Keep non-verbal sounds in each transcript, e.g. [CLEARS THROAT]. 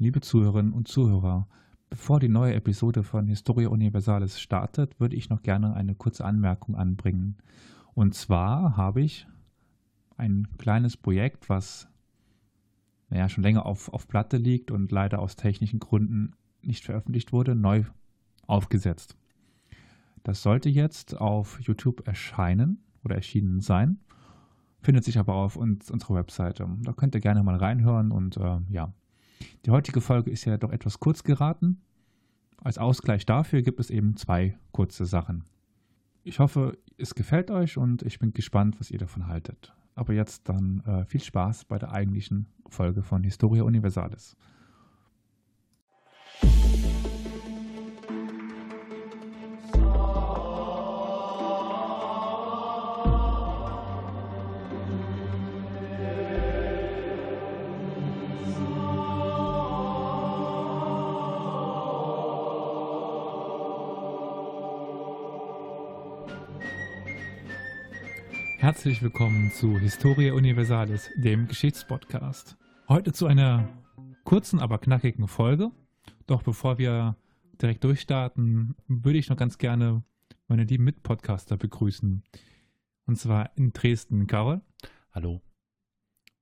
liebe Zuhörerinnen und Zuhörer, bevor die neue Episode von Historia Universalis startet, würde ich noch gerne eine kurze Anmerkung anbringen. Und zwar habe ich ein kleines Projekt, was naja, schon länger auf, auf Platte liegt und leider aus technischen Gründen nicht veröffentlicht wurde, neu aufgesetzt. Das sollte jetzt auf YouTube erscheinen oder erschienen sein, findet sich aber auf uns, unserer Webseite. Da könnt ihr gerne mal reinhören und äh, ja. Die heutige Folge ist ja doch etwas kurz geraten. Als Ausgleich dafür gibt es eben zwei kurze Sachen. Ich hoffe, es gefällt euch und ich bin gespannt, was ihr davon haltet. Aber jetzt dann äh, viel Spaß bei der eigentlichen Folge von Historia Universalis. Herzlich willkommen zu Historia Universalis, dem Geschichtspodcast. Heute zu einer kurzen, aber knackigen Folge. Doch bevor wir direkt durchstarten, würde ich noch ganz gerne meine lieben Mitpodcaster begrüßen. Und zwar in Dresden Karol. Hallo.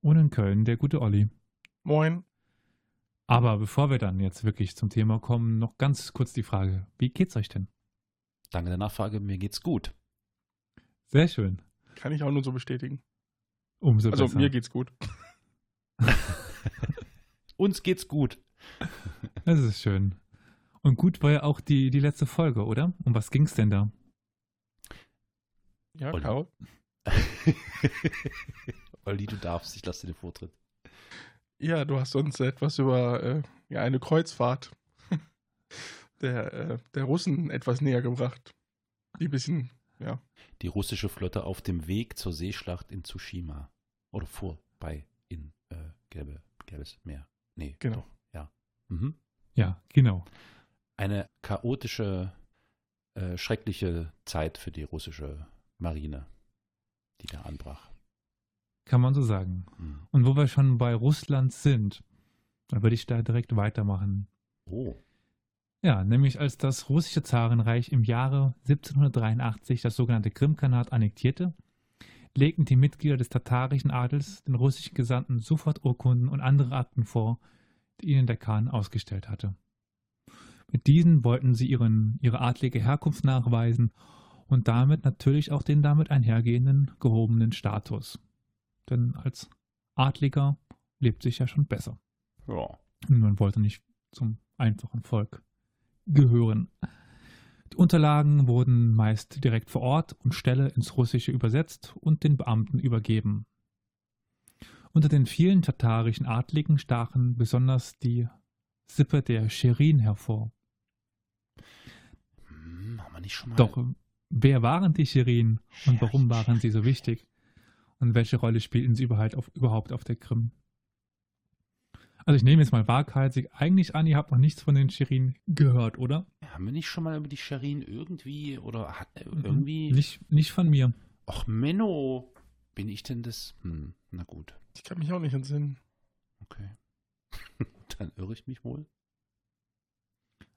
Und in Köln der gute Olli. Moin. Aber bevor wir dann jetzt wirklich zum Thema kommen, noch ganz kurz die Frage: Wie geht's euch denn? Danke der Nachfrage, mir geht's gut. Sehr schön. Kann ich auch nur so bestätigen. Umso also besser. mir geht's gut. [LAUGHS] Uns geht's gut. Das ist schön. Und gut war ja auch die, die letzte Folge, oder? Um was ging's denn da? Ja, Olli. Caro. [LAUGHS] Olli, du darfst, ich lasse dir den Vortritt. Ja, du hast uns etwas über äh, ja, eine Kreuzfahrt [LAUGHS] der, äh, der Russen etwas näher gebracht. Die ein bisschen, ja. Die russische Flotte auf dem Weg zur Seeschlacht in Tsushima. Oder vorbei in äh, Gelbe, Gelbes Meer. Nee, Genau. doch, ja. Mhm. Ja, genau. Eine chaotische, äh, schreckliche Zeit für die russische Marine, die da anbrach. Kann man so sagen. Mhm. Und wo wir schon bei Russland sind, dann würde ich da direkt weitermachen. Oh, Ja, nämlich als das russische Zarenreich im Jahre 1783 das sogenannte Krimkanat annektierte, legten die Mitglieder des tatarischen Adels den russischen Gesandten sofort Urkunden und andere Akten vor, die ihnen der Khan ausgestellt hatte. Mit diesen wollten sie ihren, ihre adlige Herkunft nachweisen und damit natürlich auch den damit einhergehenden gehobenen Status. Denn als Adliger lebt sich ja schon besser. ja. Und man wollte nicht zum einfachen Volk gehören. Die Unterlagen wurden meist direkt vor Ort und Stelle ins Russische übersetzt und den Beamten übergeben. Unter den vielen tatarischen Adligen stachen besonders die Sippe der Scherin hervor. Hm, haben wir nicht schon mal. Doch wer waren die Scherin und warum waren sie so wichtig? Und welche Rolle spielten sie überhaupt auf, überhaupt auf der Krim? Also ich nehme jetzt mal waghalsig eigentlich an, ihr habt noch nichts von den Scherin gehört, oder? Haben wir nicht schon mal über die Scherin irgendwie oder hat, äh, Mhm. irgendwie. Nicht, nicht von mir. Ach, Menno. Bin ich denn das? Hm, na gut. Ich kann mich auch nicht entsinnen. Okay. [LAUGHS] Dann irre ich mich wohl.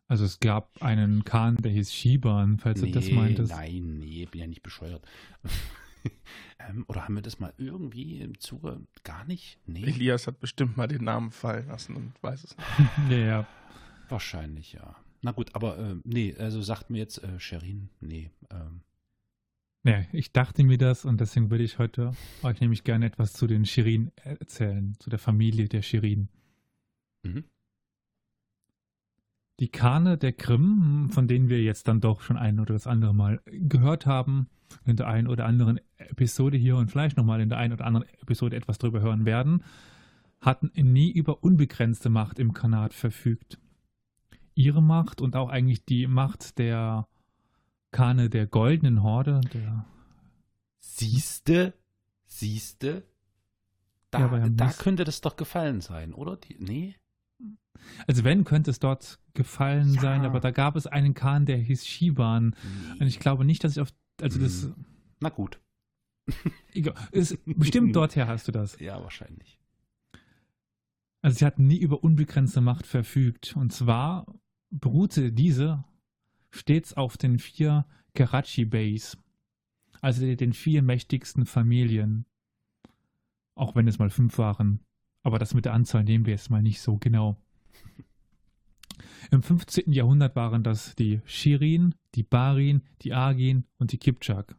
Also es gab einen Khan, der hieß Shiban, falls du das meintest. Nein, nee, bin ja nicht bescheuert. [LAUGHS] [LAUGHS] ähm, oder haben wir das mal irgendwie im Zuge gar nicht? Nee, Elias hat bestimmt mal den Namen fallen lassen und weiß es nicht. [LAUGHS] ja, wahrscheinlich ja. Na gut, aber äh, nee, also sagt mir jetzt äh, Sherin, nee. Ähm, Ja, ich dachte mir das und deswegen würde ich heute euch nämlich gerne etwas zu den Shirin erzählen, zu der Familie der Shirin. mhm. Die Kane der Krim, von denen wir jetzt dann doch schon ein oder das andere Mal gehört haben, in der einen oder anderen Episode hier und vielleicht nochmal in der einen oder anderen Episode etwas drüber hören werden, hatten nie über unbegrenzte Macht im Khanat verfügt. Ihre Macht und auch eigentlich die Macht der Kane der goldenen Horde, der Siehste, siehste. Da, Ja, da könnte das doch gefallen sein, oder? Die, nee? Also wenn, könnte es dort gefallen Ja. sein, aber da gab es einen Khan, der hieß Shiban. Und ich glaube nicht, dass ich auf, also das, Hm. Na gut. [LAUGHS] egal, ist, bestimmt [LAUGHS] dorther hast du das. Ja, wahrscheinlich. Also sie hatten nie über unbegrenzte Macht verfügt. Und zwar beruhte diese stets auf den vier Karachi Bays, also den vier mächtigsten Familien. Auch wenn es mal fünf waren. Aber das mit der Anzahl nehmen wir jetzt mal nicht so genau. Im 15. Jahrhundert waren das die Shirin, die Barin, die Agin und die Kipchak.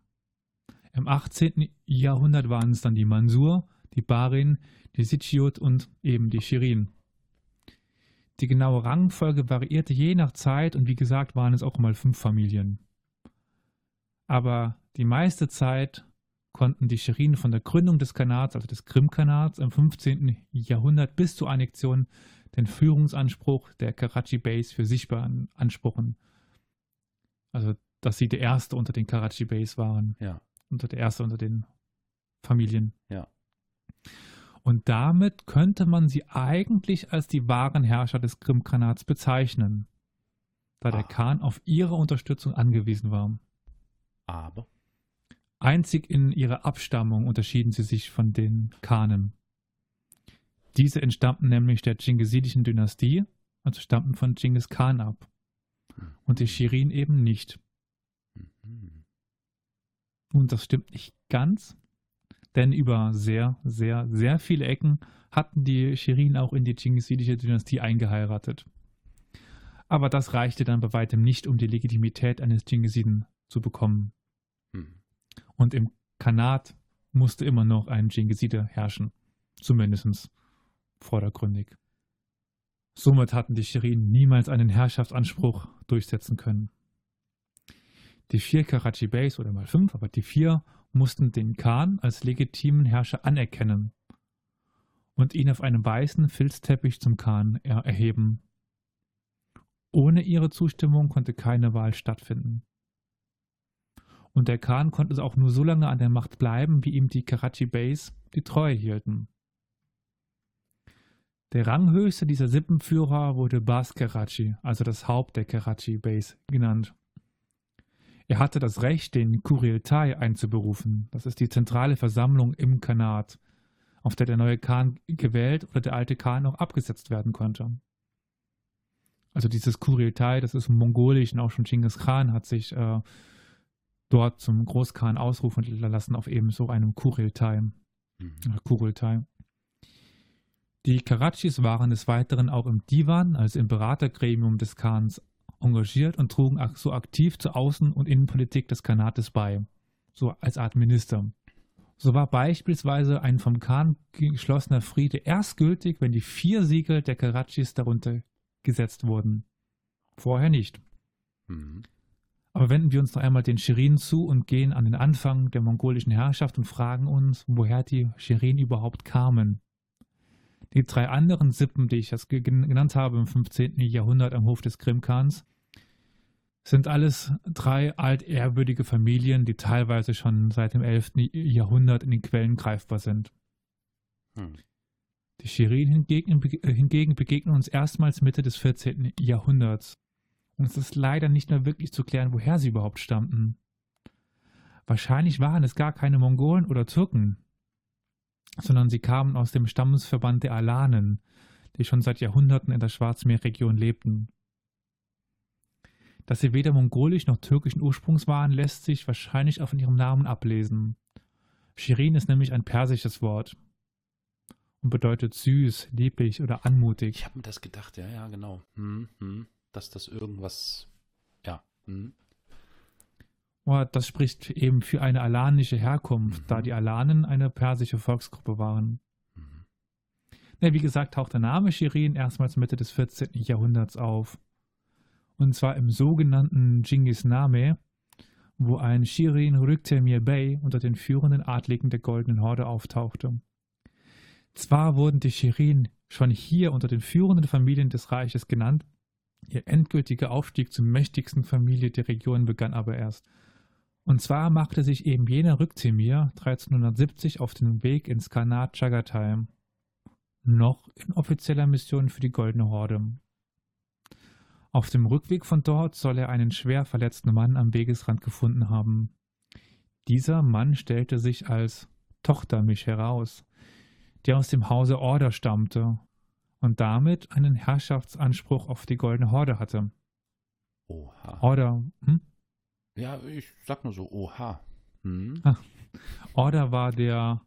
Im 18. Jahrhundert waren es dann die Mansur, die Barin, die Sichiot und eben die Shirin. Die genaue Rangfolge variierte je nach Zeit und wie gesagt waren es auch mal fünf Familien. Aber die meiste Zeit konnten die Shirin von der Gründung des Kanats, also des Krimkanats im 15. Jahrhundert bis zur Annexion den Führungsanspruch der Karachi Base für sich beanspruchen. Also, dass sie der Erste unter den Karachi Base waren. Ja. Unter der Erste unter den Familien. Ja. Und damit könnte man sie eigentlich als die wahren Herrscher des Krimkanats bezeichnen, da der Ach. Khan auf ihre Unterstützung angewiesen war. Aber. Einzig in ihrer Abstammung unterschieden sie sich von den Khanen. Diese entstammten nämlich der Dschingisidischen Dynastie, also stammten von Genghis Khan ab. Und die Shirin eben nicht. Mhm. Und das stimmt nicht ganz, denn über sehr, sehr, sehr viele Ecken hatten die Shirin auch in die Dschingisidische Dynastie eingeheiratet. Aber das reichte dann bei weitem nicht, um die Legitimität eines Dschingisiden zu bekommen. Und im Khanat musste immer noch ein Dschingiside herrschen. Zumindest vordergründig. Somit hatten die Shirin niemals einen Herrschaftsanspruch durchsetzen können. Die vier Karachi Beys oder mal fünf, aber die vier mussten den Khan als legitimen Herrscher anerkennen und ihn auf einem weißen Filzteppich zum Khan er erheben. Ohne ihre Zustimmung konnte keine Wahl stattfinden. Und der Khan konnte auch nur so lange an der Macht bleiben, wie ihm die Karachi Beys die Treue hielten. Der ranghöchste dieser Sippenführer wurde Bas Karachi, also das Haupt der Karachi Beys, genannt. Er hatte das Recht, den Kurieltai einzuberufen. Das ist die zentrale Versammlung im Khanat, auf der der neue Khan gewählt oder der alte Khan auch abgesetzt werden konnte. Also dieses Kurieltai, das ist im Mongolischen auch schon Genghis Khan hat sich äh, dort zum Großkhan ausrufen lassen auf eben so einem Kurieltai. Mhm. Kurultai. Die Karachis waren des Weiteren auch im Divan, also im Beratergremium des Khans, engagiert und trugen so aktiv zur Außen- und Innenpolitik des Khanates bei, so als Art Minister. So war beispielsweise ein vom Khan geschlossener Friede erst gültig, wenn die vier Siegel der Karachis darunter gesetzt wurden. Vorher nicht. Mhm. Aber wenden wir uns noch einmal den Shirin zu und gehen an den Anfang der mongolischen Herrschaft und fragen uns, woher die Shirin überhaupt kamen. Die drei anderen Sippen, die ich ge- genannt habe im 15. Jahrhundert am Hof des Krimkans, sind alles drei altehrwürdige Familien, die teilweise schon seit dem 11. Jahrhundert in den Quellen greifbar sind. Mhm. Die Shirin hingegen, äh, hingegen begegnen uns erstmals Mitte des 14. Jahrhunderts. Und es ist leider nicht mehr wirklich zu klären, woher sie überhaupt stammten. Wahrscheinlich waren es gar keine Mongolen oder Türken, sondern sie kamen aus dem Stammesverband der Alanen, die schon seit Jahrhunderten in der Schwarzmeerregion lebten. Dass sie weder mongolisch noch türkischen Ursprungs waren, lässt sich wahrscheinlich auch von ihrem Namen ablesen. Shirin ist nämlich ein persisches Wort und bedeutet süß, lieblich oder anmutig. Ich habe mir das gedacht, ja, ja, genau. Mhm. Mhm. Dass das irgendwas. Ja. Oh, das spricht eben für eine alanische Herkunft, Mhm. da die Alanen eine persische Volksgruppe waren. Mhm. Ja, wie gesagt, taucht der Name Shirin erstmals Mitte des 14. Jahrhunderts auf. Und zwar im sogenannten Genghis Name, wo ein Shirin Rüktemir Bey unter den führenden Adligen der Goldenen Horde auftauchte. Zwar wurden die Shirin schon hier unter den führenden Familien des Reiches genannt, ihr endgültiger Aufstieg zur mächtigsten Familie der Region begann aber erst. Und zwar machte sich eben jener Rüktemir 1370 auf den Weg ins Khanat Chagatai, noch in offizieller Mission für die Goldene Horde. Auf dem Rückweg von dort soll er einen schwer verletzten Mann am Wegesrand gefunden haben. Dieser Mann stellte sich als Tochtermisch heraus, der aus dem Hause Order stammte und damit einen Herrschaftsanspruch auf die Goldene Horde hatte. Oha. Order, hm? Ja, ich sag nur so, oha. Hm? Ah. Order war der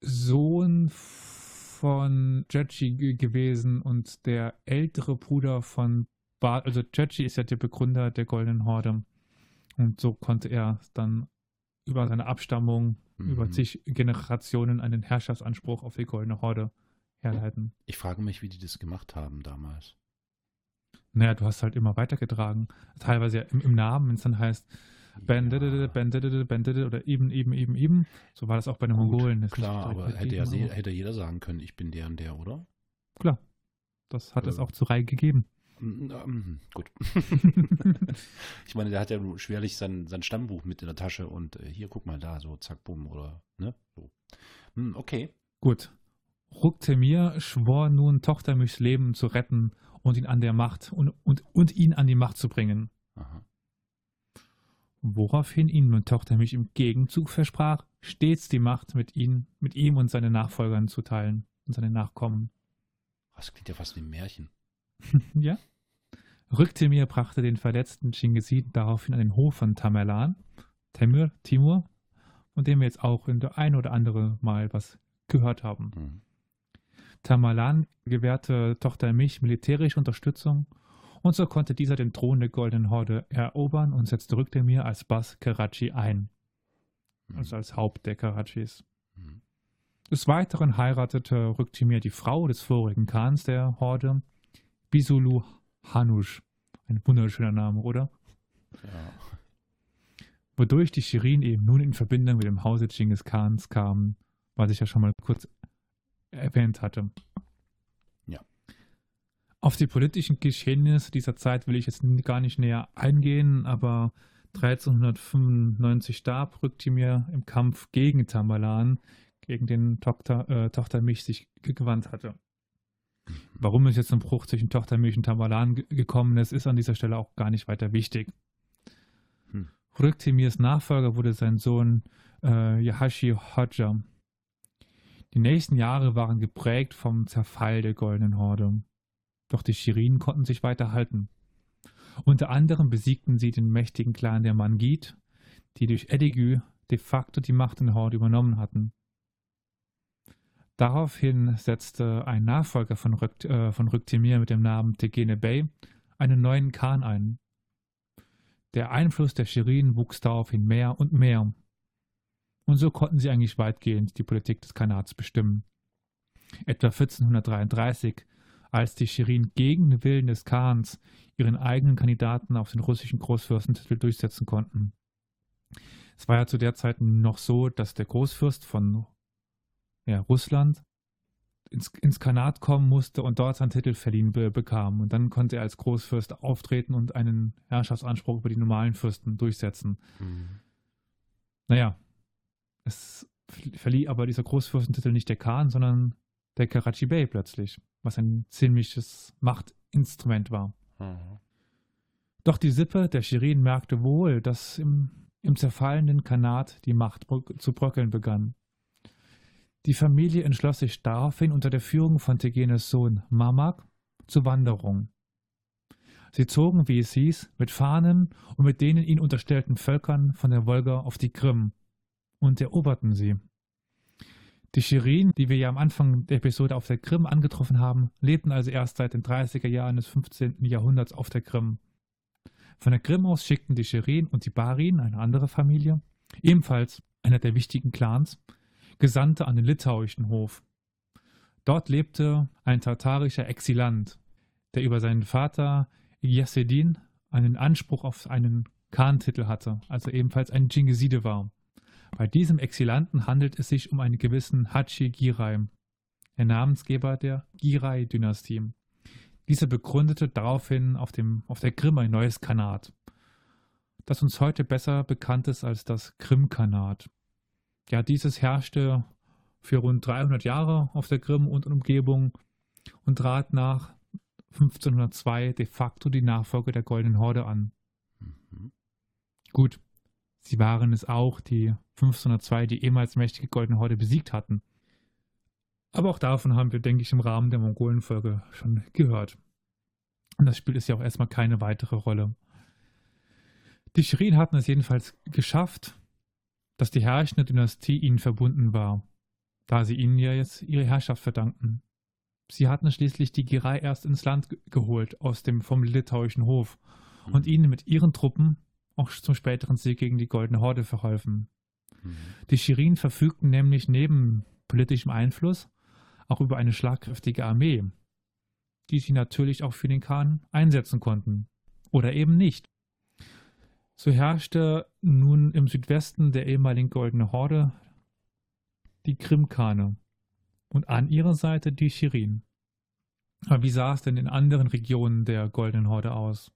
Sohn von Jechi gewesen und der ältere Bruder von Bar, also Jechi ist ja der Begründer der Goldenen Horde. Und so konnte er dann über seine Abstammung, Mhm. über zig Generationen einen Herrschaftsanspruch auf die Goldene Horde herleiten. Ich frage mich, wie die das gemacht haben damals. Naja, du hast halt immer weitergetragen. Teilweise ja im, im Namen, wenn es dann heißt, Ben, Ja, Ben, Ben, oder eben, eben, eben, eben. So war das auch bei den gut, Mongolen. Klar, aber hätte, aber- hätte jeder sagen können, ich bin der und der, oder? Klar. Das hat es Ja. auch zu Reihe gegeben. Ähm, gut. [LAUGHS] ich meine, der hat ja schwerlich sein, sein Stammbuch mit in der Tasche und äh, hier, guck mal da, so zack, bumm, oder, ne? So. Hm, okay. Gut. Ruktemir schwor nun, Tochtermüchs Leben zu retten und ihn an der Macht und, und, und ihn an die Macht zu bringen. Aha. Woraufhin ihn nun Tochtermilch im Gegenzug versprach, stets die Macht mit, ihm, mit ihm und seinen Nachfolgern zu teilen und seinen Nachkommen. Das klingt ja fast wie ein Märchen. [LAUGHS] ja? Rücktemir brachte den verletzten Chingisid daraufhin an den Hof von Tamerlan, Temür, Timur, von dem wir jetzt auch in der ein oder andere Mal was gehört haben. Hm. Tamerlan gewährte Tochter Mich militärische Unterstützung und so konnte dieser den Thron der Goldenen Horde erobern und setzte Rücktemir als Bas Karachi ein, Hm. also als Haupt der Karachis. Hm. Des Weiteren heiratete Rücktemir die Frau des vorigen Khans der Horde, Bisulu Hanush. Ein wunderschöner Name, oder? Ja. Wodurch die Shirin eben nun in Verbindung mit dem Hause Genghis Khans kamen, was ich ja schon mal kurz erwähnt hatte. Ja. Auf die politischen Geschehnisse dieser Zeit will ich jetzt gar nicht näher eingehen, aber 1395 starb Rücktimir im Kampf gegen Tamerlan, gegen den Tochter, äh, Tochtermilch sich gewandt hatte. Warum es jetzt zum Bruch zwischen Tochtermilch und Tamerlan ge- gekommen ist, ist an dieser Stelle auch gar nicht weiter wichtig. Hm. Rücktimirs Nachfolger wurde sein Sohn äh, Yahashi Hodja. Die nächsten Jahre waren geprägt vom Zerfall der Goldenen Horde. Doch die Shirin konnten sich weiter halten. Unter anderem besiegten sie den mächtigen Clan der Mangit, die durch Edigü de facto die Macht in Horde übernommen hatten. Daraufhin setzte ein Nachfolger von, Rück, äh, von Rüktemir mit dem Namen Tegene Bey einen neuen Khan ein. Der Einfluss der Shirin wuchs daraufhin mehr und mehr. Und so konnten sie eigentlich weitgehend die Politik des Khanats bestimmen. Etwa 1433, als die Shirin gegen den Willen des Khans ihren eigenen Kandidaten auf den russischen Großfürstentitel durchsetzen konnten. Es war ja zu der Zeit noch so, dass der Großfürst von ja, Russland ins, ins Khanat kommen musste und dort seinen Titel verliehen be bekam. Und dann konnte er als Großfürst auftreten und einen Herrschaftsanspruch über die normalen Fürsten durchsetzen. Hm. Naja, es verlieh aber dieser Großfürstentitel nicht der Khan, sondern der Karachi Bey plötzlich, was ein ziemliches Machtinstrument war. Aha. Doch die Sippe der Shirin merkte wohl, dass im, im zerfallenden Khanat die Macht zu bröckeln begann. Die Familie entschloss sich daraufhin unter der Führung von Tegenes Sohn Mamak zur Wanderung. Sie zogen, wie es hieß, mit Fahnen und mit den ihnen unterstellten Völkern von der Wolga auf die Krim und eroberten sie. Die Shirin, die wir ja am Anfang der Episode auf der Krim angetroffen haben, lebten also erst seit den 30er Jahren des 15. Jahrhunderts auf der Krim. Von der Krim aus schickten die Shirin und die Barin, eine andere Familie, ebenfalls einer der wichtigen Clans, Gesandte an den litauischen Hof. Dort lebte ein tatarischer Exilant, der über seinen Vater Yasedin einen Anspruch auf einen Khan-Titel hatte, also ebenfalls ein Dschingiside war. Bei diesem Exilanten handelt es sich um einen gewissen Hachi Giray, der Namensgeber der Giray-Dynastie. Dieser begründete daraufhin auf, dem, auf der Krim ein neues Khanat, das uns heute besser bekannt ist als das Krim-Khanat. Ja, dieses herrschte für rund 300 Jahre auf der Krim und Umgebung und trat nach 1502 de facto die Nachfolge der Goldenen Horde an. Mhm. Gut, sie waren es auch, die 1502 die ehemals mächtige Goldene Horde besiegt hatten. Aber auch davon haben wir, denke ich, im Rahmen der Mongolen-Folge schon gehört. Und das spielt es ja auch erstmal keine weitere Rolle. Die Shirin hatten es jedenfalls geschafft, dass die herrschende Dynastie ihnen verbunden war, da sie ihnen ja jetzt ihre Herrschaft verdankten. Sie hatten schließlich die Girai erst ins Land geholt aus dem vom litauischen Hof und mhm. ihnen mit ihren Truppen auch zum späteren Sieg gegen die Goldene Horde verholfen. Mhm. Die Shirin verfügten nämlich neben politischem Einfluss auch über eine schlagkräftige Armee, die sie natürlich auch für den Khan einsetzen konnten. Oder eben nicht. So herrschte nun im Südwesten der ehemaligen Goldene Horde die Krimkane und an ihrer Seite die Shirin. Aber wie sah es denn in anderen Regionen der Goldenen Horde aus?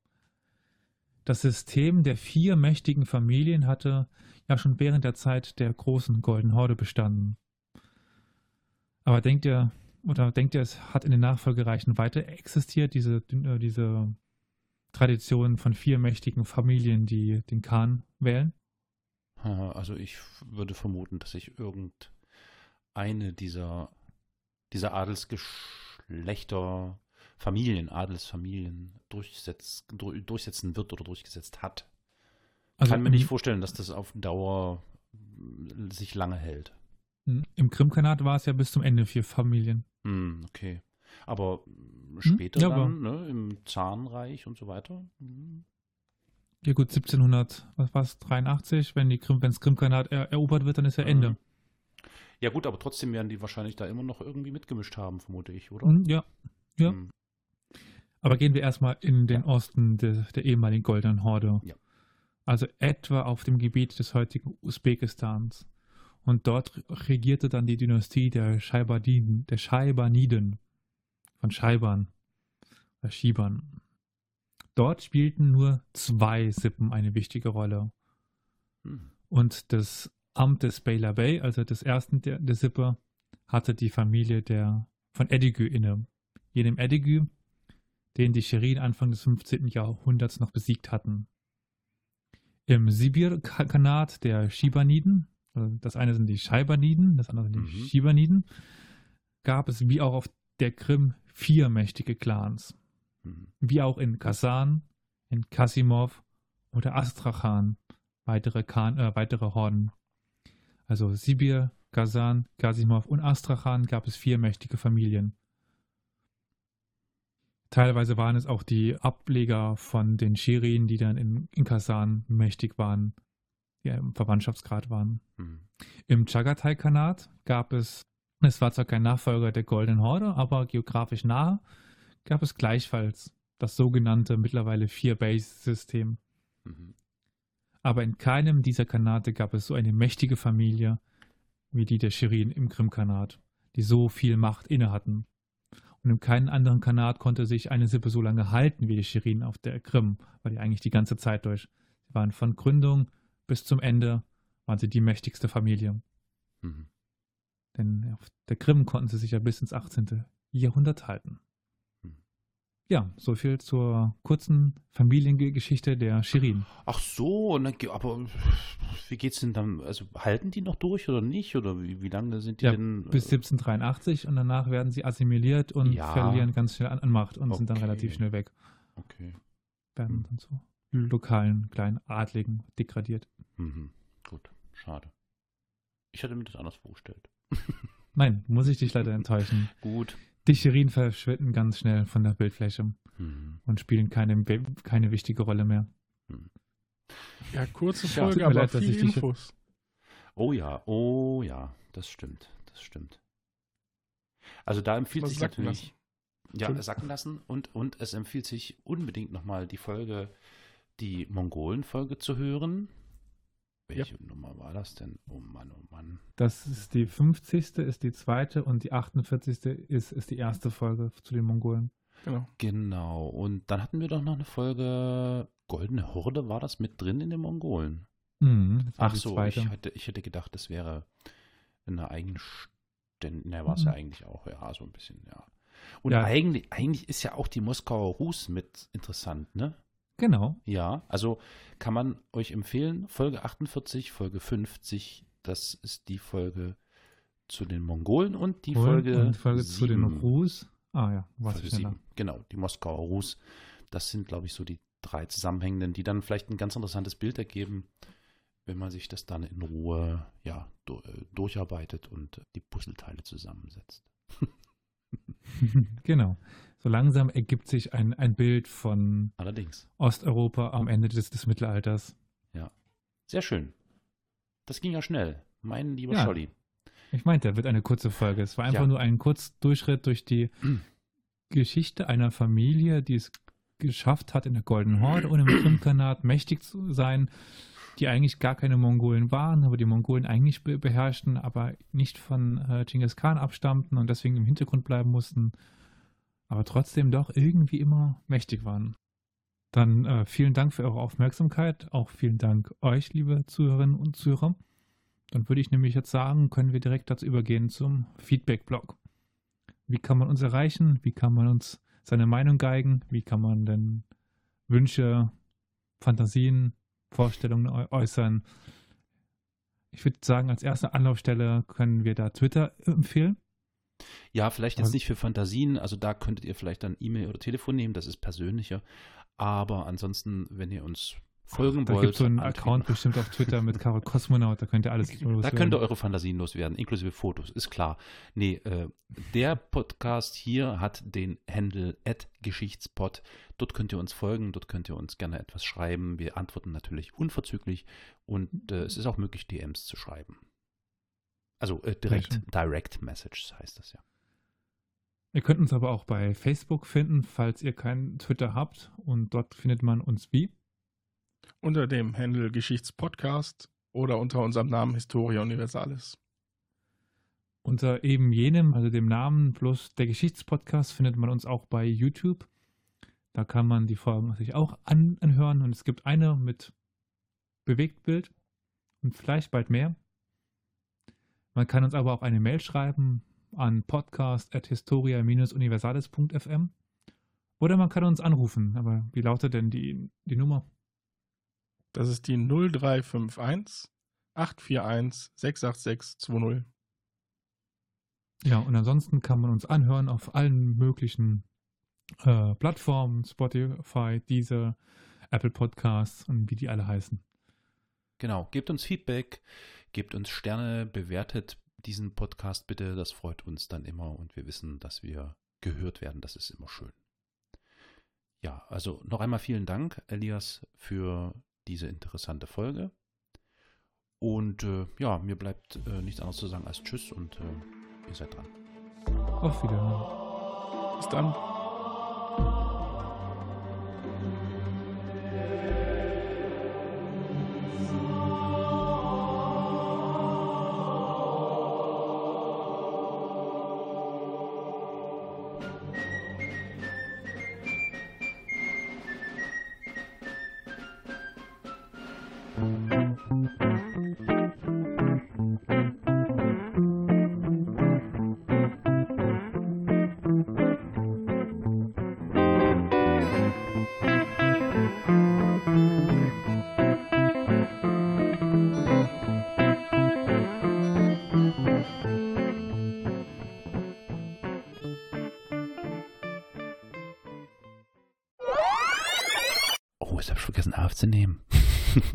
Das System der vier mächtigen Familien hatte ja schon während der Zeit der großen Goldenen Horde bestanden. Aber denkt ihr, oder denkt ihr, es hat in den Nachfolgereichen weiter existiert, diese, äh, diese Tradition von vier mächtigen Familien, die den Khan wählen? Also ich würde vermuten, dass sich irgendeine dieser, dieser Adelsgeschlechter, Familien, Adelsfamilien durchsetz, durchsetzen wird oder durchgesetzt hat. Also Kann mir nicht vorstellen, dass das auf Dauer sich lange hält. Hm, Im Krimkanat war es ja bis zum Ende vier Familien. Hm, okay. Aber später hm? ja, dann, aber ne, im Zahnreich und so weiter? Hm. Ja gut, 1700, was war es, 83, wenn die Krim, wenn das Krimkanat er, erobert wird, dann ist ja Ende. Mhm. Ja gut, aber trotzdem werden die wahrscheinlich da immer noch irgendwie mitgemischt haben, vermute ich, oder? Hm, ja, ja. Aber gehen wir erstmal in den Osten de, der ehemaligen Goldenen Horde. Ja. Also etwa auf dem Gebiet des heutigen Usbekistans. Und dort regierte dann die Dynastie der Scheibaniden, der Scheibaniden von Scheibern, oder Schibern. Dort spielten nur zwei Sippen eine wichtige Rolle. Hm. Und das Amt des Beyla Bey, also des ersten der, der Sippe, hatte die Familie der von Edigü inne. Jenem Edigü, den die Shirin Anfang des 15. Jahrhunderts noch besiegt hatten. Im Sibir-Kanat der Shibaniden also das eine sind die Scheibaniden, das andere sind die mhm. Shibaniden, gab es wie auch auf der Krim vier mächtige Clans. Mhm. Wie auch in Kasan, in Kasimov oder Astrachan weitere, Khan, äh, weitere Horden. Also Sibir, Kasan, Kasimov und Astrachan gab es vier mächtige Familien. Teilweise waren es auch die Ableger von den Shirin, die dann in, in Kasan mächtig waren ja, im Verwandtschaftsgrad waren. Mhm. Im Chagatai-Kanat gab es, es war zwar kein Nachfolger der Golden Horde, aber geografisch nahe, gab es gleichfalls das sogenannte mittlerweile Vier-Base-System. Mhm. Aber in keinem dieser Kanate gab es so eine mächtige Familie wie die der Shirin im Krim-Kanat, die so viel Macht inne in keinem anderen Kanat konnte sich eine Sippe so lange halten wie die Shirin auf der Krim, weil die eigentlich die ganze Zeit durch. Sie waren von Gründung bis zum Ende waren sie die mächtigste Familie. Mhm. Denn auf der Krim konnten sie sich ja bis ins 18. Jahrhundert halten. Ja, so viel zur kurzen Familiengeschichte der Shirin. Ach so, aber wie geht's denn dann? Also halten die noch durch oder nicht? Oder wie, wie lange sind die ja, denn? Bis 1783 und danach werden sie assimiliert und ja. verlieren ganz schnell an, an Macht und okay. sind dann relativ schnell weg. Okay. Werden hm. dann so lokalen kleinen Adligen degradiert. Mhm. Gut, schade. Ich hatte mir das anders vorgestellt. Nein, muss ich dich leider enttäuschen. [LAUGHS] Gut. Die Shirin verschwinden ganz schnell von der Bildfläche mhm. und spielen keine, keine wichtige Rolle mehr. Mhm. Ja, kurze Folge, ja, aber leid, viel Infos. Oh ja, oh ja, das stimmt, das stimmt. Also da empfiehlt Was sich natürlich, lassen? ja, sacken lassen und, und es empfiehlt sich unbedingt nochmal die Folge die Mongolen-Folge zu hören. Welche ja. Nummer war das denn? Oh Mann, oh Mann. Das ist die 50. ist die zweite und die 48. ist, ist die erste Folge zu den Mongolen. Genau. Genau. Und dann hatten wir doch noch eine Folge Goldene Horde, war das mit drin in den Mongolen? Mhm, Ach so, ich hätte, ich hätte gedacht, das wäre eine eigenständige, ne, war es mhm. ja eigentlich auch, ja, so ein bisschen, ja. Und ja. Eigentlich, eigentlich ist ja auch die Moskauer Rus mit interessant, ne? Genau. Ja, also kann man euch empfehlen, Folge 48, Folge 50, das ist die Folge zu den Mongolen und die Folge, und Folge zu den. Rus. Ah ja, was Folge sieben. Genau, die Moskauer Rus. Das sind, glaube ich, so die drei zusammenhängenden, die dann vielleicht ein ganz interessantes Bild ergeben, wenn man sich das dann in Ruhe ja, äh, durcharbeitet und die Puzzleteile zusammensetzt. [LAUGHS] genau. So langsam ergibt sich ein, ein Bild von Allerdings. Osteuropa am Ende des, des Mittelalters. Sehr schön. Das ging ja schnell. Mein lieber Ja. Scholli. Ich meinte, da wird eine kurze Folge. Es war einfach Ja. nur ein Kurzdurchschritt durch die [CLEARS THROAT] Geschichte einer Familie, die es geschafft hat, in der Golden Horde und im Krimkanat mächtig zu sein, die eigentlich gar keine Mongolen waren, aber die Mongolen eigentlich be beherrschten, aber nicht von äh, Genghis Khan abstammten und deswegen im Hintergrund bleiben mussten, aber trotzdem doch irgendwie immer mächtig waren. Dann äh, vielen Dank für eure Aufmerksamkeit, auch vielen Dank euch, liebe Zuhörerinnen und Zuhörer. Dann würde ich nämlich jetzt sagen, können wir direkt dazu übergehen zum Feedback-Blog. Wie kann man uns erreichen? Wie kann man uns seine Meinung geigen? Wie kann man denn Wünsche, Fantasien, Vorstellungen äu- äußern? Ich würde sagen, als erste Anlaufstelle können wir da Twitter empfehlen. Ja, vielleicht jetzt nicht für Fantasien, also da könntet ihr vielleicht dann E-Mail oder Telefon nehmen, das ist persönlicher. Aber ansonsten, wenn ihr uns folgen Da wollt, gibt es so einen antworten- Account bestimmt auf Twitter mit Karol Kosmonaut, da könnt ihr alles [LAUGHS] Da loswerden. könnt ihr eure Fantasien loswerden, inklusive Fotos, ist klar. Nee, äh, der Podcast hier hat den Handle Geschichtspot. Dort könnt ihr uns folgen, dort könnt ihr uns gerne etwas schreiben. Wir antworten natürlich unverzüglich und äh, es ist auch möglich, DMs zu schreiben. Also äh, direkt. Direct Messages heißt das ja. Ihr könnt uns aber auch bei Facebook finden, falls ihr keinen Twitter habt. Und dort findet man uns wie? Unter dem Handel Geschichtspodcast oder unter unserem Namen Historia Universalis. Unter eben jenem, also dem Namen plus der Geschichtspodcast, findet man uns auch bei YouTube. Da kann man die Folgen sich auch an anhören. Und es gibt eine mit Bewegtbild und vielleicht bald mehr. Man kann uns aber auch eine Mail schreiben an podcast.historia-universales.fm oder man kann uns anrufen. Aber wie lautet denn die, die Nummer? Das ist die 0351 841 686 20. Ja, und ansonsten kann man uns anhören auf allen möglichen äh, Plattformen, Spotify, Deezer, Apple Podcasts und wie die alle heißen. Genau, gebt uns Feedback, gebt uns Sterne, bewertet diesen Podcast bitte, das freut uns dann immer und wir wissen, dass wir gehört werden, das ist immer schön. Ja, also noch einmal vielen Dank, Elias, für diese interessante Folge. Und äh, ja, mir bleibt äh, nichts anderes zu sagen als Tschüss und äh, ihr seid dran. Auf Wiedersehen. Bis dann. Oh, [LAUGHS]